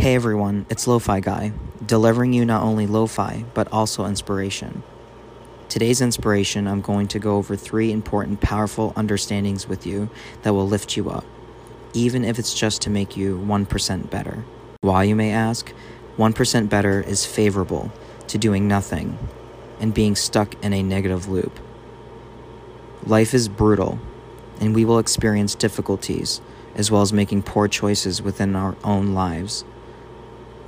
Hey everyone, it's Lo-Fi Guy, delivering you not only lo-fi, but also inspiration. Today's inspiration, I'm going to go over three important, powerful understandings with you that will lift you up, even if it's just to make you 1% better. Why, you may ask? 1% better is favorable to doing nothing and being stuck in a negative loop. Life is brutal, and we will experience difficulties as well as making poor choices within our own lives.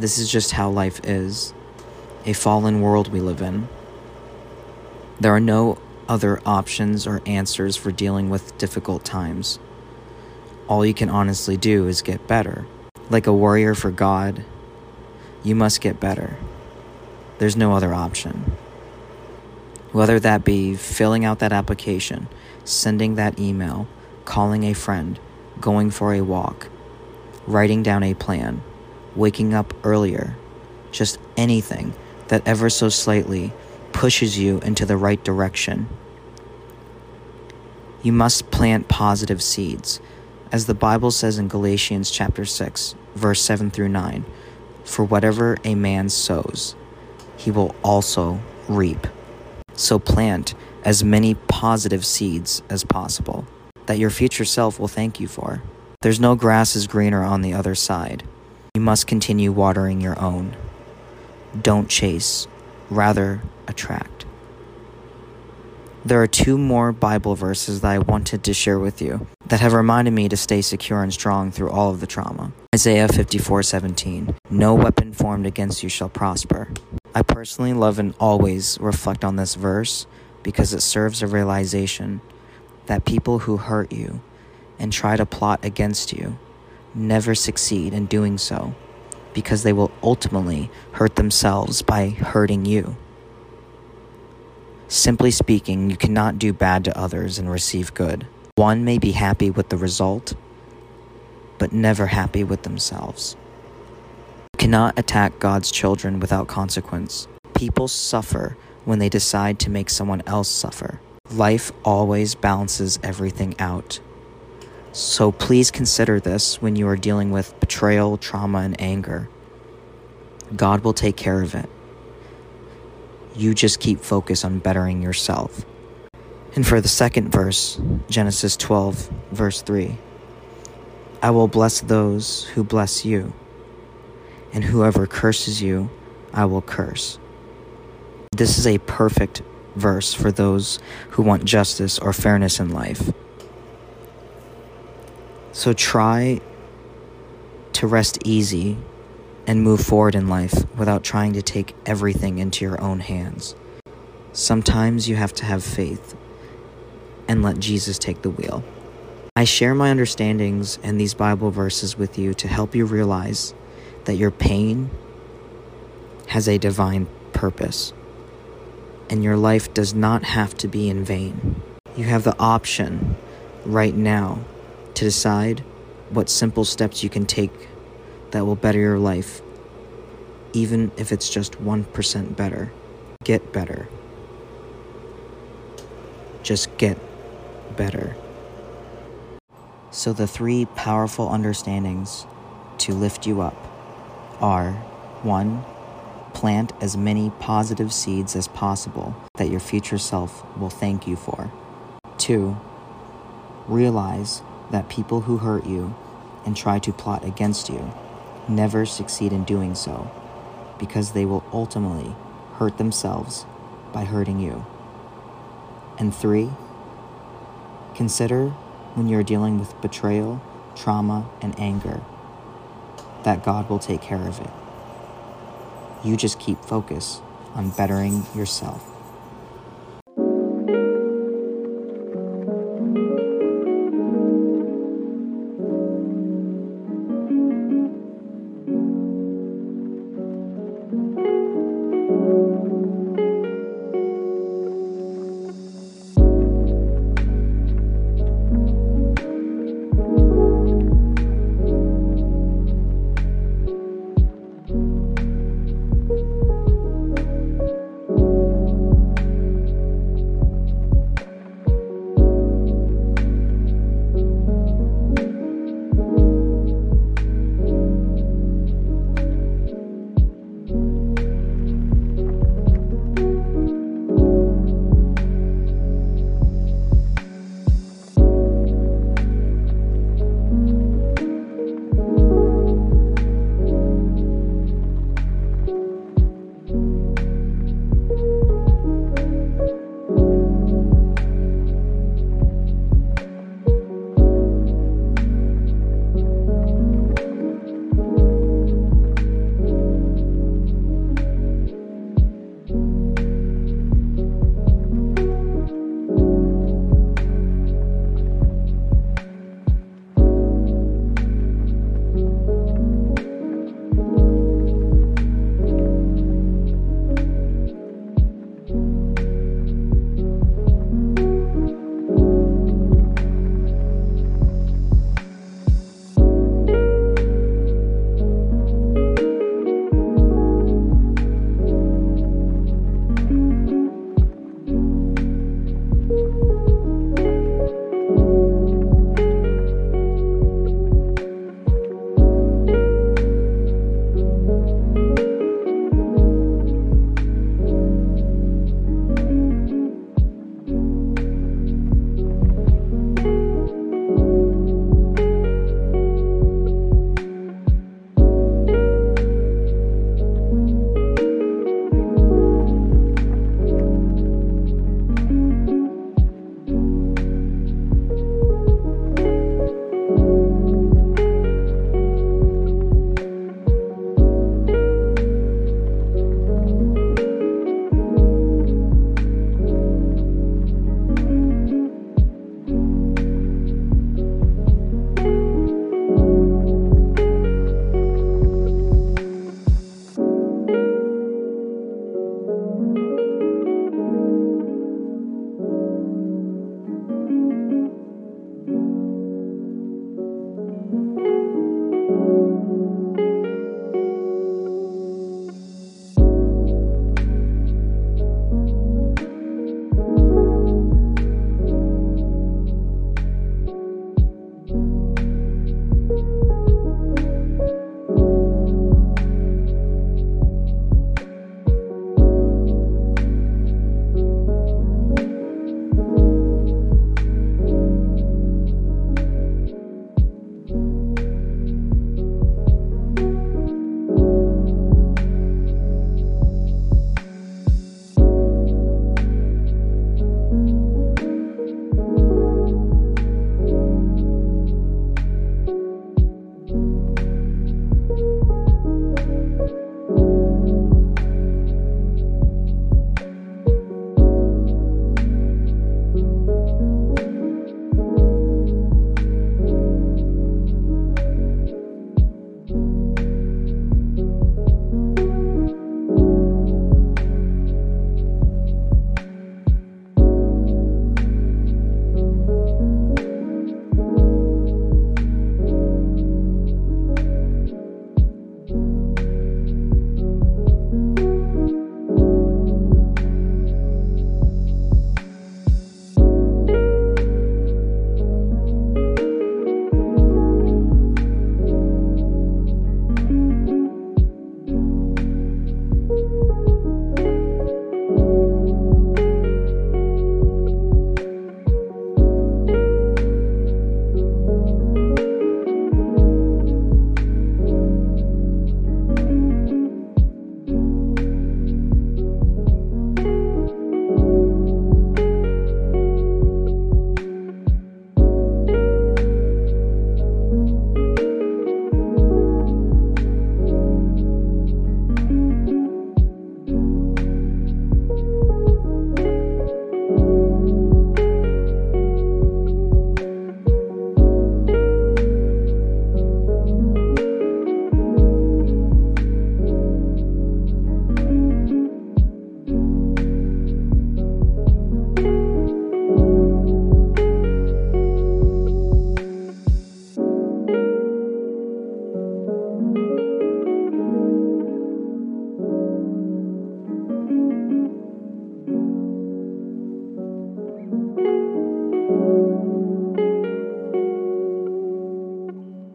This is just how life is a fallen world we live in. There are no other options or answers for dealing with difficult times. All you can honestly do is get better. Like a warrior for God, you must get better. There's no other option. Whether that be filling out that application, sending that email, calling a friend, going for a walk, writing down a plan waking up earlier, just anything that ever so slightly pushes you into the right direction. You must plant positive seeds. As the Bible says in Galatians chapter 6, verse 7 through 9, for whatever a man sows, he will also reap. So plant as many positive seeds as possible that your future self will thank you for. There's no grass is greener on the other side. You must continue watering your own. Don't chase, rather attract. There are two more Bible verses that I wanted to share with you that have reminded me to stay secure and strong through all of the trauma. Isaiah 54:17. No weapon formed against you shall prosper. I personally love and always reflect on this verse because it serves a realization that people who hurt you and try to plot against you never succeed in doing so because they will ultimately hurt themselves by hurting you. Simply speaking, you cannot do bad to others and receive good. One may be happy with the result, but never happy with themselves. You cannot attack God's children without consequence. People suffer when they decide to make someone else suffer. Life always balances everything out. So please consider this when you are dealing with betrayal, trauma, and anger. God will take care of it. You just keep focus on bettering yourself. And for the second verse, Genesis 12, verse 3 I will bless those who bless you, and whoever curses you, I will curse. This is a perfect verse for those who want justice or fairness in life. So try to rest easy and move forward in life without trying to take everything into your own hands. Sometimes you have to have faith and let Jesus take the wheel. I share my understandings and these Bible verses with you to help you realize that your pain has a divine purpose and your life does not have to be in vain. You have the option right now to decide what simple steps you can take that will better your life, even if it's just 1% better. Get better. Just get better. So, the three powerful understandings to lift you up are 1. Plant as many positive seeds as possible that your future self will thank you for. 2. Realize that people who hurt you and try to plot against you never succeed in doing so because they will ultimately hurt themselves by hurting you. And three, consider when you're dealing with betrayal, trauma, and anger that God will take care of it. You just keep focus on bettering yourself.